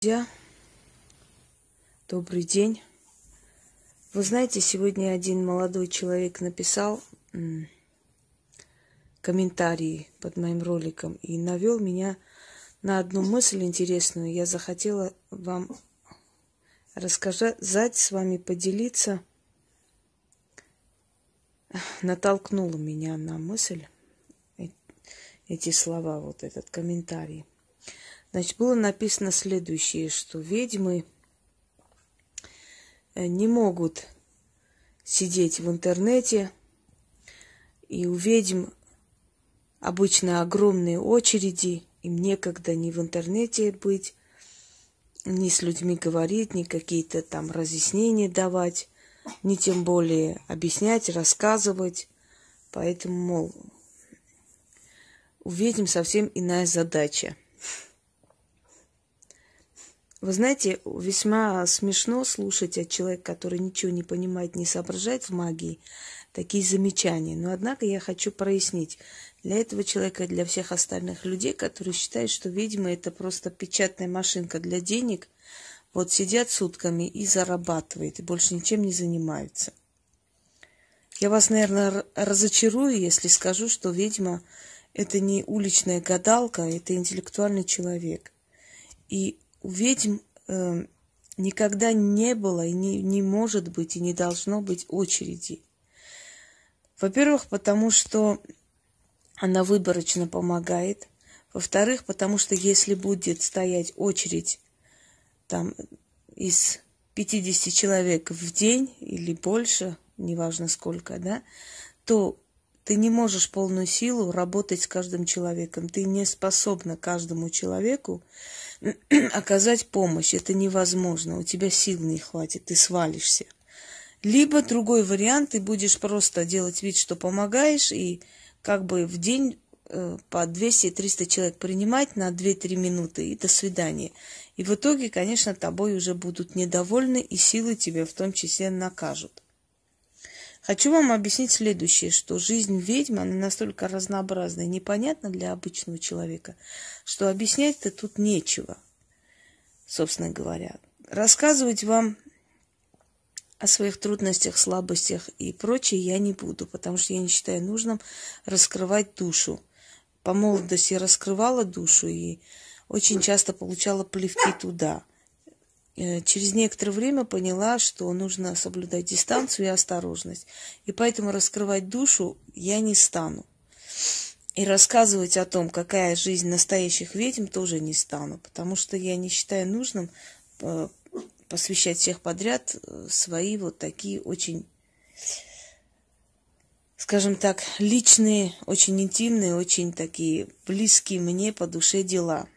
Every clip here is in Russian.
Друзья, добрый день. Вы знаете, сегодня один молодой человек написал комментарии под моим роликом и навел меня на одну мысль интересную. Я захотела вам рассказать, с вами поделиться. Натолкнула меня на мысль э, эти слова, вот этот комментарий. Значит, было написано следующее, что ведьмы э, не могут сидеть в интернете, и у ведьм обычно огромные очереди, им некогда ни в интернете быть, ни с людьми говорить, ни какие-то там разъяснения давать, ни тем более объяснять, рассказывать. Поэтому, мол, у ведьм совсем иная задача – вы знаете, весьма смешно слушать от человека, который ничего не понимает, не соображает в магии, такие замечания. Но, однако, я хочу прояснить для этого человека и для всех остальных людей, которые считают, что ведьма – это просто печатная машинка для денег, вот сидят сутками и зарабатывают, и больше ничем не занимаются. Я вас, наверное, разочарую, если скажу, что ведьма – это не уличная гадалка, это интеллектуальный человек. И у ведьм э, никогда не было и не, не может быть и не должно быть очереди. Во-первых, потому что она выборочно помогает. Во-вторых, потому что если будет стоять очередь там из 50 человек в день или больше, неважно сколько, да, то ты не можешь полную силу работать с каждым человеком. Ты не способна каждому человеку оказать помощь. Это невозможно. У тебя сил не хватит, ты свалишься. Либо другой вариант, ты будешь просто делать вид, что помогаешь, и как бы в день э, по 200-300 человек принимать на 2-3 минуты, и до свидания. И в итоге, конечно, тобой уже будут недовольны, и силы тебя в том числе накажут. Хочу вам объяснить следующее, что жизнь ведьмы, она настолько разнообразна и непонятна для обычного человека, что объяснять-то тут нечего, собственно говоря. Рассказывать вам о своих трудностях, слабостях и прочее я не буду, потому что я не считаю нужным раскрывать душу. По молодости я раскрывала душу и очень часто получала плевки туда – через некоторое время поняла, что нужно соблюдать дистанцию и осторожность. И поэтому раскрывать душу я не стану. И рассказывать о том, какая жизнь настоящих ведьм, тоже не стану, потому что я не считаю нужным э, посвящать всех подряд э, свои вот такие очень, скажем так, личные, очень интимные, очень такие близкие мне по душе дела.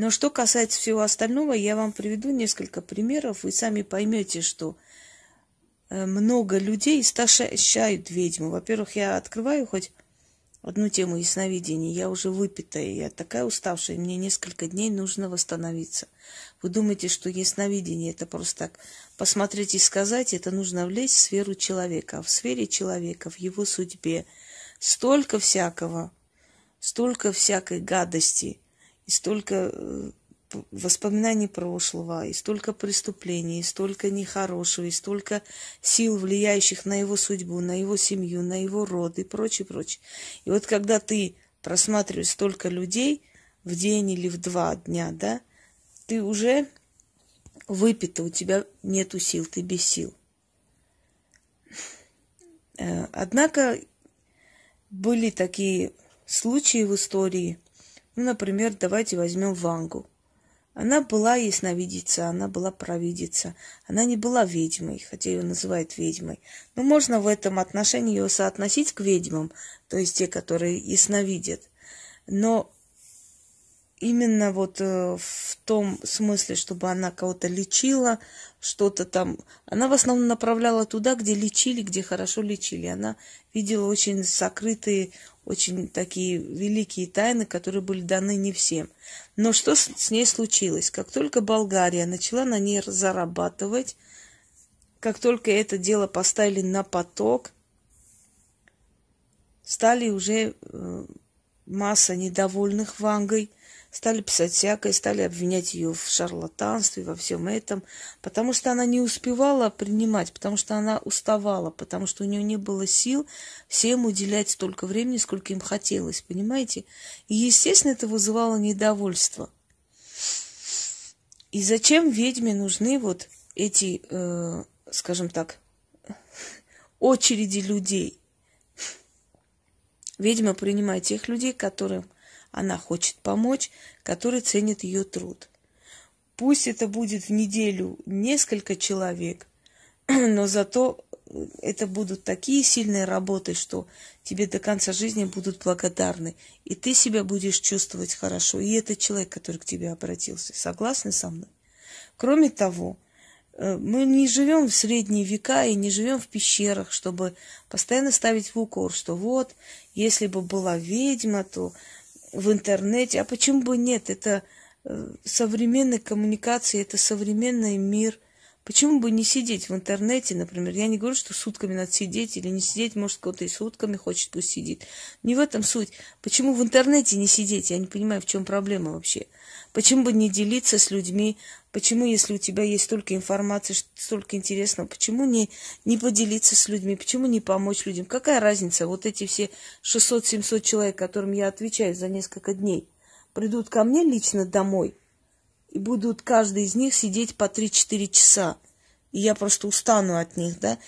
Но что касается всего остального, я вам приведу несколько примеров. Вы сами поймете, что э, много людей истощают ведьму. Во-первых, я открываю хоть одну тему ясновидения. Я уже выпитая, я такая уставшая, мне несколько дней нужно восстановиться. Вы думаете, что ясновидение это просто так посмотреть и сказать, это нужно влезть в сферу человека. А в сфере человека, в его судьбе столько всякого, столько всякой гадости – и столько э, воспоминаний прошлого, и столько преступлений, и столько нехорошего, и столько сил, влияющих на его судьбу, на его семью, на его род и прочее, прочее. И вот когда ты просматриваешь столько людей в день или в два дня, да, ты уже выпита, у тебя нету сил, ты без сил. Э, однако были такие случаи в истории – ну, например, давайте возьмем Вангу. Она была ясновидица, она была провидица. Она не была ведьмой, хотя ее называют ведьмой. Но можно в этом отношении ее соотносить к ведьмам, то есть те, которые ясновидят. Но именно вот э, в том смысле, чтобы она кого-то лечила, что-то там. Она в основном направляла туда, где лечили, где хорошо лечили. Она видела очень сокрытые, очень такие великие тайны, которые были даны не всем. Но что с, ней случилось? Как только Болгария начала на ней зарабатывать, как только это дело поставили на поток, стали уже э, масса недовольных Вангой – стали писать всякое, стали обвинять ее в шарлатанстве, во всем этом, потому что она не успевала принимать, потому что она уставала, потому что у нее не было сил всем уделять столько времени, сколько им хотелось, понимаете? И, естественно, это вызывало недовольство. И зачем ведьме нужны вот эти, э, скажем так, очереди людей? Ведьма принимает тех людей, которым она хочет помочь, которые ценят ее труд. Пусть это будет в неделю несколько человек, но зато это будут такие сильные работы, что тебе до конца жизни будут благодарны. И ты себя будешь чувствовать хорошо. И этот человек, который к тебе обратился. Согласны со мной? Кроме того, э, мы не живем в средние века и не живем в пещерах, чтобы постоянно ставить в укор, что вот, если бы была ведьма, то в интернете. А почему бы нет? Это э, современная коммуникация, это современный мир. Почему бы не сидеть в интернете, например? Я не говорю, что сутками надо сидеть или не сидеть. Может, кто-то и сутками хочет, пусть сидит. Не в этом суть. Почему в интернете не сидеть? Я не понимаю, в чем проблема вообще. Почему бы не делиться с людьми? Почему, если у тебя есть столько информации, столько интересного, почему не, не поделиться с людьми? Почему не помочь людям? Какая разница? Вот эти все 600-700 человек, которым я отвечаю за несколько дней, придут ко мне лично домой и будут каждый из них сидеть по 3-4 часа. И я просто устану от них, да?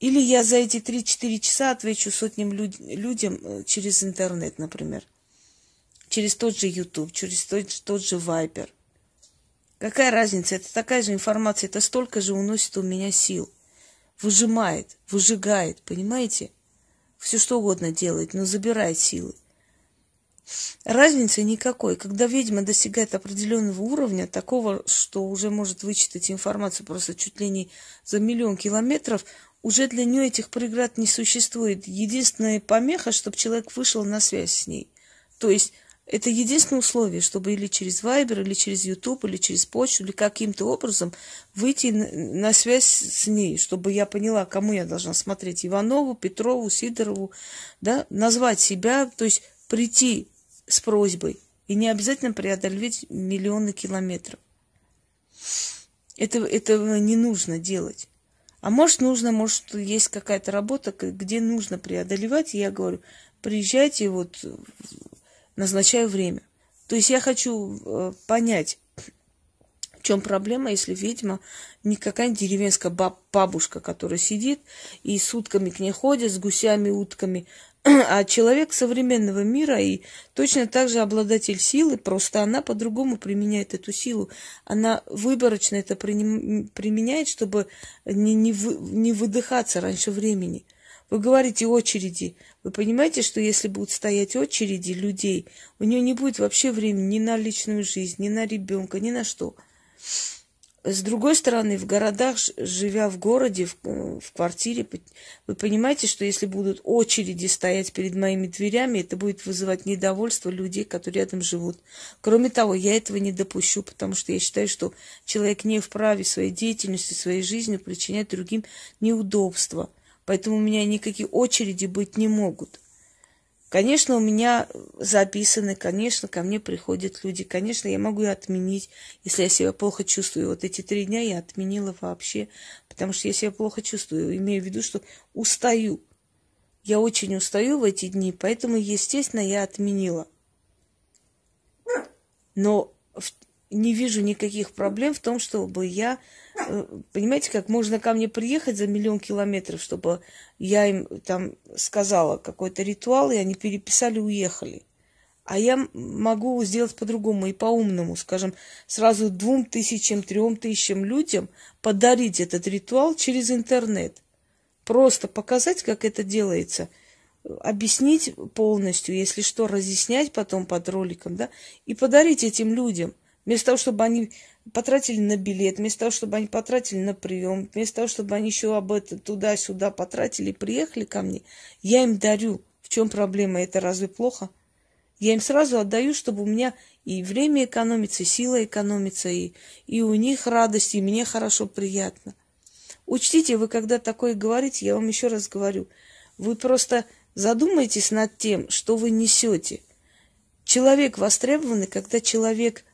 Или я за эти 3-4 часа отвечу сотням люд- людям э, через интернет, например через тот же YouTube, через тот, тот же Viber. Какая разница? Это такая же информация, это столько же уносит у меня сил. Выжимает, выжигает, понимаете? Все что угодно делает, но забирает силы. Разницы никакой. Когда ведьма достигает определенного уровня, такого, что уже может вычитать информацию просто чуть ли не за миллион километров, уже для нее этих преград не существует. Единственная помеха, чтобы человек вышел на связь с ней. То есть это единственное условие, чтобы или через Viber, или через YouTube, или через почту, или каким-то образом выйти на связь с ней, чтобы я поняла, кому я должна смотреть. Иванову, Петрову, Сидорову, да, назвать себя, то есть прийти с просьбой. И не обязательно преодолеть миллионы километров. Это, этого не нужно делать. А может, нужно, может, есть какая-то работа, где нужно преодолевать. И я говорю, приезжайте вот назначаю время. То есть я хочу э, понять, в чем проблема, если ведьма не какая-нибудь деревенская баб, бабушка, которая сидит и сутками к ней ходит с гусями, утками, а человек современного мира и точно так же обладатель силы, просто она по-другому применяет эту силу. Она выборочно это применяет, чтобы не, не, вы, не выдыхаться раньше времени. Вы говорите очереди. Вы понимаете, что если будут стоять очереди людей, у нее не будет вообще времени ни на личную жизнь, ни на ребенка, ни на что. С другой стороны, в городах, живя в городе, в, э, в квартире, вы понимаете, что если будут очереди стоять перед моими дверями, это будет вызывать недовольство людей, которые рядом живут. Кроме того, я этого не допущу, потому что я считаю, что человек не вправе своей деятельностью, своей жизнью причинять другим неудобства. Поэтому у меня никакие очереди быть не могут. Конечно, у меня записаны, конечно, ко мне приходят люди. Конечно, я могу и отменить, если я себя плохо чувствую. Вот эти три дня я отменила вообще, потому что я себя плохо чувствую. Имею в виду, что устаю. Я очень устаю в эти дни, поэтому, естественно, я отменила. Но не вижу никаких проблем в том, чтобы я Э, понимаете, как можно ко мне приехать за миллион километров, чтобы я им там сказала какой-то ритуал, и они переписали, уехали. А я могу сделать по-другому и по-умному, скажем, сразу двум тысячам, трем тысячам людям подарить этот ритуал через интернет. Просто показать, как это делается, объяснить полностью, если что, разъяснять потом под роликом, да, и подарить этим людям, вместо того, чтобы они потратили на билет, вместо того, чтобы они потратили на прием, вместо того, чтобы они еще об этом туда-сюда потратили приехали ко мне, я им дарю. В чем проблема? Это разве плохо? Я им сразу отдаю, чтобы у меня и время экономится, и сила экономится, и, и у них радость, и мне хорошо, приятно. Учтите, вы когда такое говорите, я вам еще раз говорю, вы просто задумайтесь над тем, что вы несете – Человек востребованный, когда человек...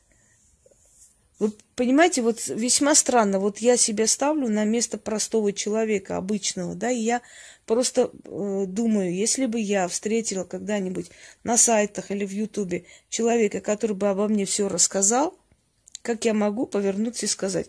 Вы понимаете, вот весьма странно. Вот я себя ставлю на место простого человека, обычного, да, и я просто э, думаю, если бы я встретила когда-нибудь на сайтах или в Ютубе человека, который бы обо мне все рассказал, как я могу повернуться и сказать,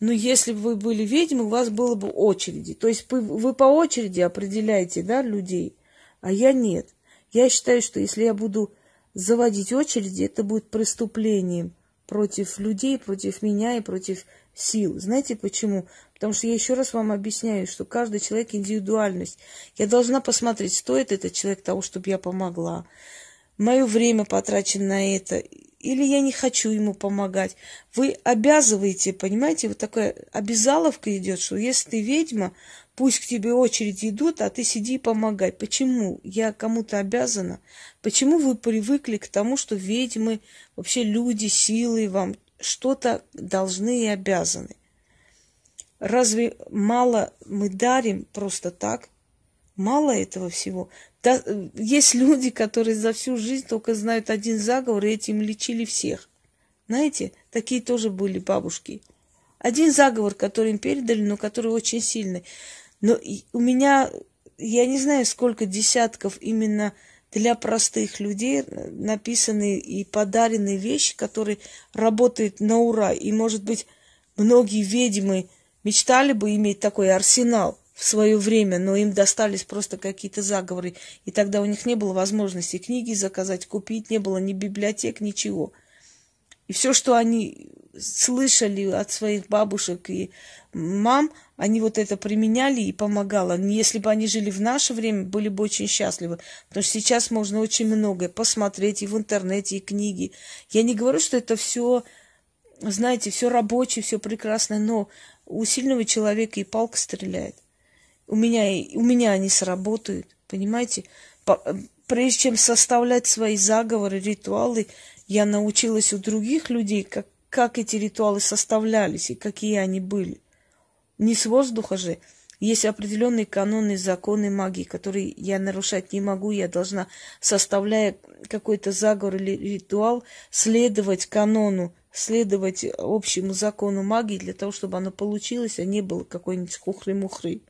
ну, если бы вы были ведьмы, у вас было бы очереди. То есть вы, вы по очереди определяете, да, людей, а я нет. Я считаю, что если я буду заводить очереди, это будет преступлением против людей, против меня и против сил. Знаете почему? Потому что я еще раз вам объясняю, что каждый человек индивидуальность. Я должна посмотреть, стоит этот человек того, чтобы я помогла. Мое время потрачено на это или я не хочу ему помогать. Вы обязываете, понимаете, вот такая обязаловка идет, что если ты ведьма, пусть к тебе очередь идут, а ты сиди и помогай. Почему? Я кому-то обязана. Почему вы привыкли к тому, что ведьмы, вообще люди, силы вам что-то должны и обязаны? Разве мало мы дарим просто так? Мало этого всего. Да, есть люди, которые за всю жизнь только знают один заговор, и этим лечили всех. Знаете, такие тоже были бабушки. Один заговор, который им передали, но который очень сильный. Но у меня, я не знаю, сколько десятков именно для простых людей написаны и подарены вещи, которые работают на ура. И, может быть, многие ведьмы мечтали бы иметь такой арсенал в свое время, но им достались просто какие-то заговоры, и тогда у них не было возможности книги заказать, купить, не было ни библиотек, ничего. Все, что они слышали от своих бабушек и мам, они вот это применяли и помогало. Если бы они жили в наше время, были бы очень счастливы. Потому что сейчас можно очень многое посмотреть и в интернете, и книги. Я не говорю, что это все, знаете, все рабочее, все прекрасно, но у сильного человека и палка стреляет у меня, у меня они сработают, понимаете? Прежде чем составлять свои заговоры, ритуалы, я научилась у других людей, как, как эти ритуалы составлялись и какие они были. Не с воздуха же. Есть определенные каноны, законы магии, которые я нарушать не могу. Я должна, составляя какой-то заговор или ритуал, следовать канону, следовать общему закону магии для того, чтобы оно получилось, а не было какой-нибудь хухры-мухры.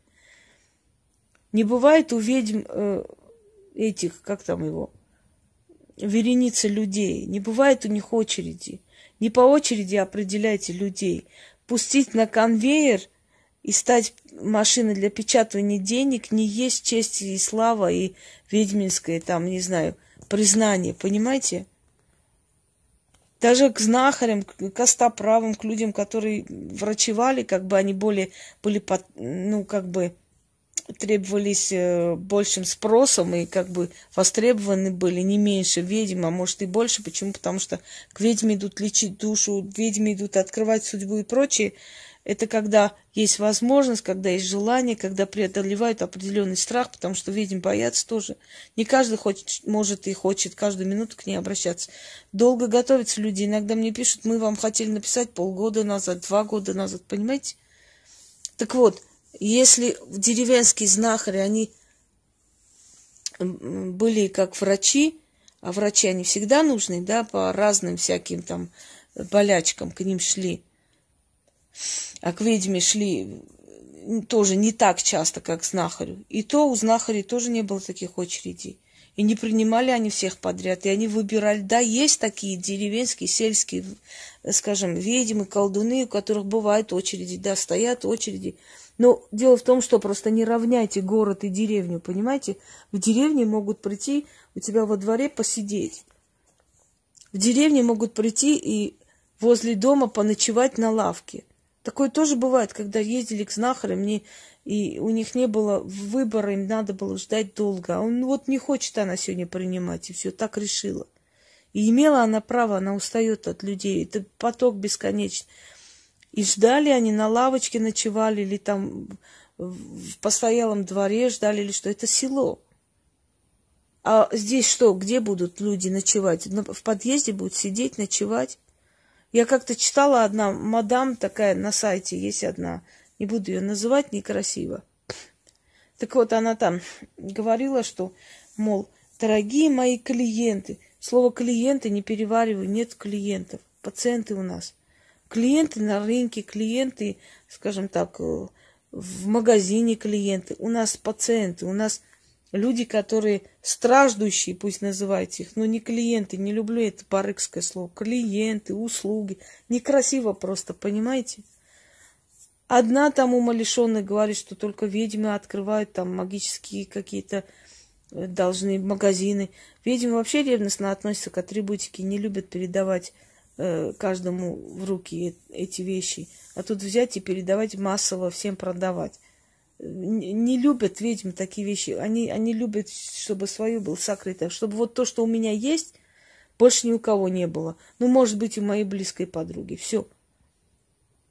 Не бывает у ведьм э, этих, как там его, вереницы людей. Не бывает у них очереди. Не по очереди определяйте людей. Пустить на конвейер и стать машиной для печатания денег не есть честь и слава и ведьминское, там, не знаю, признание, понимаете? Даже к знахарям, к костоправам, к людям, которые врачевали, как бы они более были, под, ну, как бы, требовались э, большим спросом и как бы востребованы были не меньше ведьм, а может и больше. Почему? Потому что к ведьме идут лечить душу, ведьме идут открывать судьбу и прочее. Это когда есть возможность, когда есть желание, когда преодолевают определенный страх, потому что ведьм боятся тоже. Не каждый хочет, может и хочет каждую минуту к ней обращаться. Долго готовятся люди. Иногда мне пишут, мы вам хотели написать полгода назад, два года назад, понимаете? Так вот, если деревенские знахари, они были как врачи, а врачи они всегда нужны, да, по разным всяким там болячкам к ним шли. А к ведьме шли тоже не так часто, как к знахарю. И то у знахарей тоже не было таких очередей. И не принимали они всех подряд, и они выбирали. Да, есть такие деревенские, сельские, скажем, ведьмы, колдуны, у которых бывают очереди, да, стоят очереди. Но дело в том, что просто не равняйте город и деревню, понимаете? В деревне могут прийти у тебя во дворе посидеть. В деревне могут прийти и возле дома поночевать на лавке. Такое тоже бывает, когда ездили к знахарям, мне, и у них не было выбора, им надо было ждать долго. А он вот не хочет она сегодня принимать, и все, так решила. И имела она право, она устает от людей. Это поток бесконечный. И ждали они на лавочке, ночевали, или там в постоялом дворе ждали, или что. Это село. А здесь что, где будут люди ночевать? В подъезде будут сидеть, ночевать? Я как-то читала одна мадам такая на сайте, есть одна, не буду ее называть, некрасиво. Так вот, она там говорила, что, мол, дорогие мои клиенты, Слово клиенты не перевариваю, нет клиентов. Пациенты у нас. Клиенты на рынке, клиенты, скажем так, э, в магазине клиенты. У нас пациенты, у нас люди, которые страждущие, пусть называйте их, но не клиенты, не люблю это барыкское слово. Клиенты, услуги. Некрасиво просто, понимаете? Одна там умалишенная говорит, что только ведьмы открывают там магические какие-то э, должны магазины. Ведьмы вообще ревностно относятся к атрибутике, не любят передавать э, каждому в руки эти вещи. А тут взять и передавать массово, всем продавать. Не, любят ведьмы такие вещи. Они, они любят, чтобы свое было сокрыто. Чтобы вот то, что у меня есть, больше ни у кого не было. Ну, может быть, у моей близкой подруги. Все.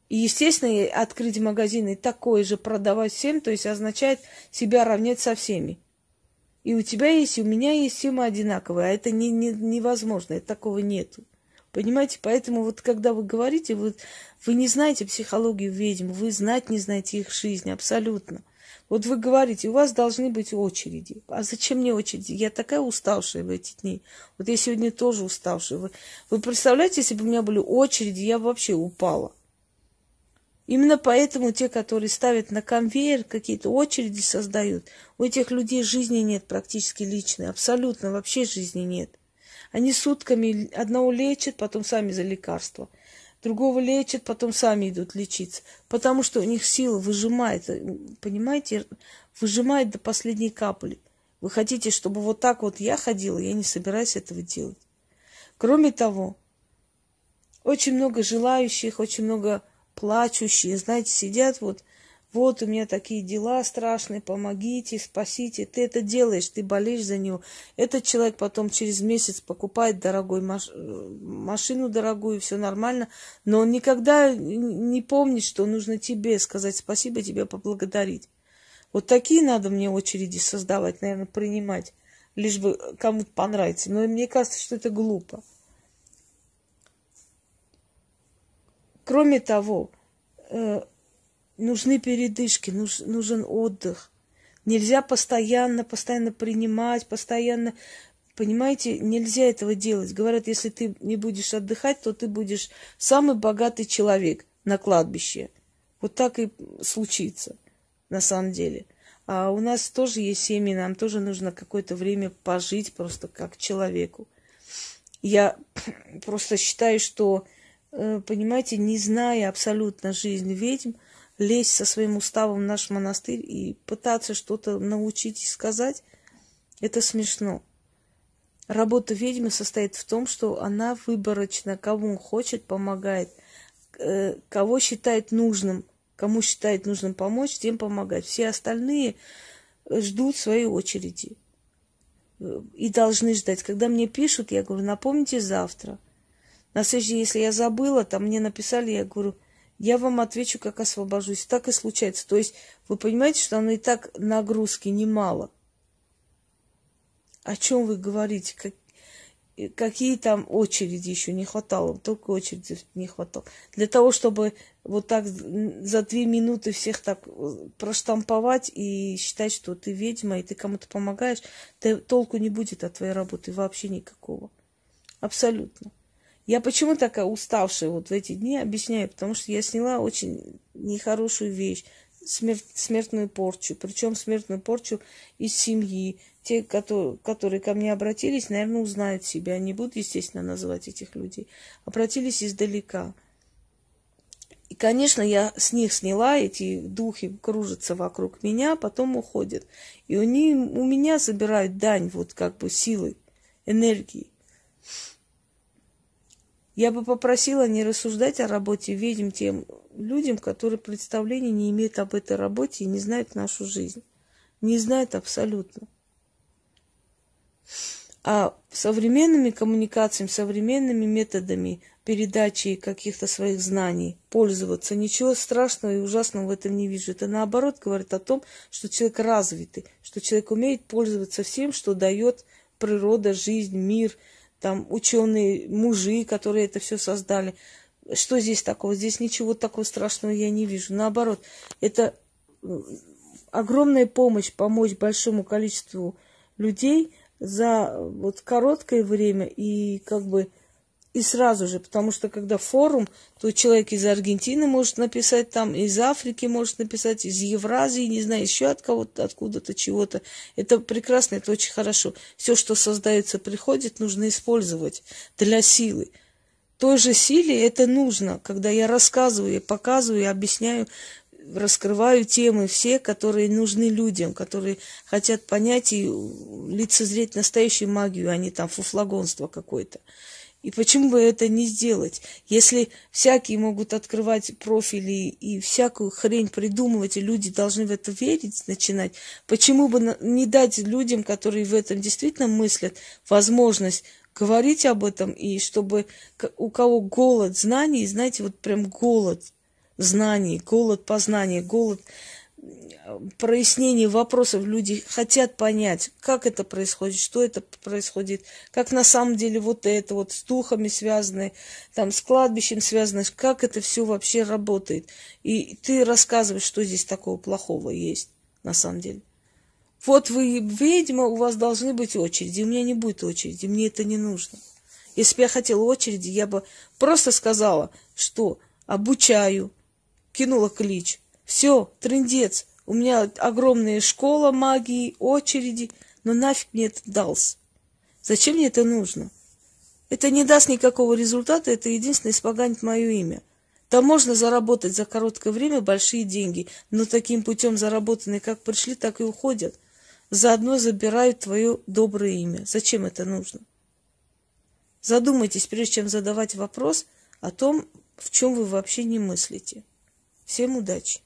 И, естественно, открыть магазин и такое же продавать всем, то есть означает себя равнять со всеми. И у тебя есть, и у меня есть, все мы одинаковые. А это не, не, невозможно, это такого нету. Понимаете? Поэтому вот когда вы говорите, вы, вы не знаете психологию ведьм, вы знать не знаете их жизнь абсолютно. Вот вы говорите, у вас должны быть очереди. А зачем мне очереди? Я такая уставшая в эти дни. Вот я сегодня тоже уставшая. Вы, вы представляете, если бы у меня были очереди, я бы вообще упала. Именно поэтому те, которые ставят на конвейер, какие-то очереди создают, у этих людей жизни нет практически личной, абсолютно вообще жизни нет. Они сутками одного лечат, потом сами за лекарство. Другого лечат, потом сами идут лечиться. Потому что у них сила выжимает, понимаете, выжимает до последней капли. Вы хотите, чтобы вот так вот я ходила, я не собираюсь этого делать. Кроме того, очень много желающих, очень много плачущие, знаете, сидят вот, вот у меня такие дела страшные, помогите, спасите. Ты это делаешь, ты болеешь за него. Этот человек потом через месяц покупает дорогой маш... машину дорогую, все нормально, но он никогда не помнит, что нужно тебе сказать спасибо, тебя поблагодарить. Вот такие надо мне очереди создавать, наверное, принимать, лишь бы кому-то понравится. Но мне кажется, что это глупо. Кроме того, э, нужны передышки, нуж, нужен отдых. Нельзя постоянно, постоянно принимать, постоянно, понимаете, нельзя этого делать. Говорят, если ты не будешь отдыхать, то ты будешь самый богатый человек на кладбище. Вот так и случится на самом деле. А у нас тоже есть семьи, нам тоже нужно какое-то время пожить просто как человеку. Я просто считаю, что Э, понимаете, не зная абсолютно жизнь ведьм, лезть со своим уставом в наш монастырь и пытаться что-то научить и сказать, это смешно. Работа ведьмы состоит в том, что она выборочно, кому хочет, помогает, э, кого считает нужным, кому считает нужным помочь, тем помогать. Все остальные ждут своей очереди э, и должны ждать. Когда мне пишут, я говорю, напомните завтра – на следующий, если я забыла, там мне написали, я говорю, я вам отвечу, как освобожусь. Так и случается. То есть вы понимаете, что оно и так нагрузки немало. О чем вы говорите? Как, какие там очереди еще не хватало? Только очереди не хватало. Для того, чтобы вот так за две минуты всех так э, проштамповать и считать, что ты ведьма, и ты кому-то помогаешь, ты, толку не будет от твоей работы вообще никакого. Абсолютно. Я почему такая уставшая вот в эти дни, объясняю, потому что я сняла очень нехорошую вещь, смерть, смертную порчу, причем смертную порчу из семьи. Те, которые, которые ко мне обратились, наверное, узнают себя, не буду, естественно, называть этих людей, обратились издалека. И, конечно, я с них сняла, эти духи кружатся вокруг меня, потом уходят. И они у меня забирают дань, вот как бы силы, энергии. Я бы попросила не рассуждать о работе ведьм тем людям, которые представления не имеют об этой работе и не знают нашу жизнь. Не знают абсолютно. А современными коммуникациями, современными методами передачи каких-то своих знаний пользоваться, ничего страшного и ужасного в этом не вижу. Это наоборот говорит о том, что человек развитый, что человек умеет пользоваться всем, что дает природа, жизнь, мир – там ученые, мужи, которые это все создали. Что здесь такого? Здесь ничего такого страшного я не вижу. Наоборот, это огромная помощь, помочь большому количеству людей за вот короткое время и как бы и сразу же, потому что когда форум, то человек из Аргентины может написать там, из Африки может написать, из Евразии, не знаю, еще от кого-то, откуда-то, чего-то. Это прекрасно, это очень хорошо. Все, что создается, приходит, нужно использовать для силы. Той же силе это нужно, когда я рассказываю, я показываю, я объясняю, раскрываю темы все, которые нужны людям, которые хотят понять и лицезреть настоящую магию, а не там фуфлагонство какое-то. И почему бы это не сделать? Если всякие могут открывать профили и всякую хрень придумывать, и люди должны в это верить, начинать, почему бы не дать людям, которые в этом действительно мыслят, возможность говорить об этом, и чтобы у кого голод знаний, знаете, вот прям голод знаний, голод познания, голод прояснение вопросов люди хотят понять, как это происходит, что это происходит, как на самом деле вот это вот с духами связано, там с кладбищем связано, как это все вообще работает. И ты рассказываешь, что здесь такого плохого есть на самом деле. Вот вы ведьма, у вас должны быть очереди. У меня не будет очереди, мне это не нужно. Если бы я хотела очереди, я бы просто сказала, что обучаю, кинула клич. Все, трендец, у меня огромная школа магии, очереди, но нафиг мне это дался? Зачем мне это нужно? Это не даст никакого результата, это единственное испоганит мое имя. Там можно заработать за короткое время большие деньги, но таким путем заработанные как пришли, так и уходят. Заодно забирают твое доброе имя. Зачем это нужно? Задумайтесь, прежде чем задавать вопрос о том, в чем вы вообще не мыслите. Всем удачи!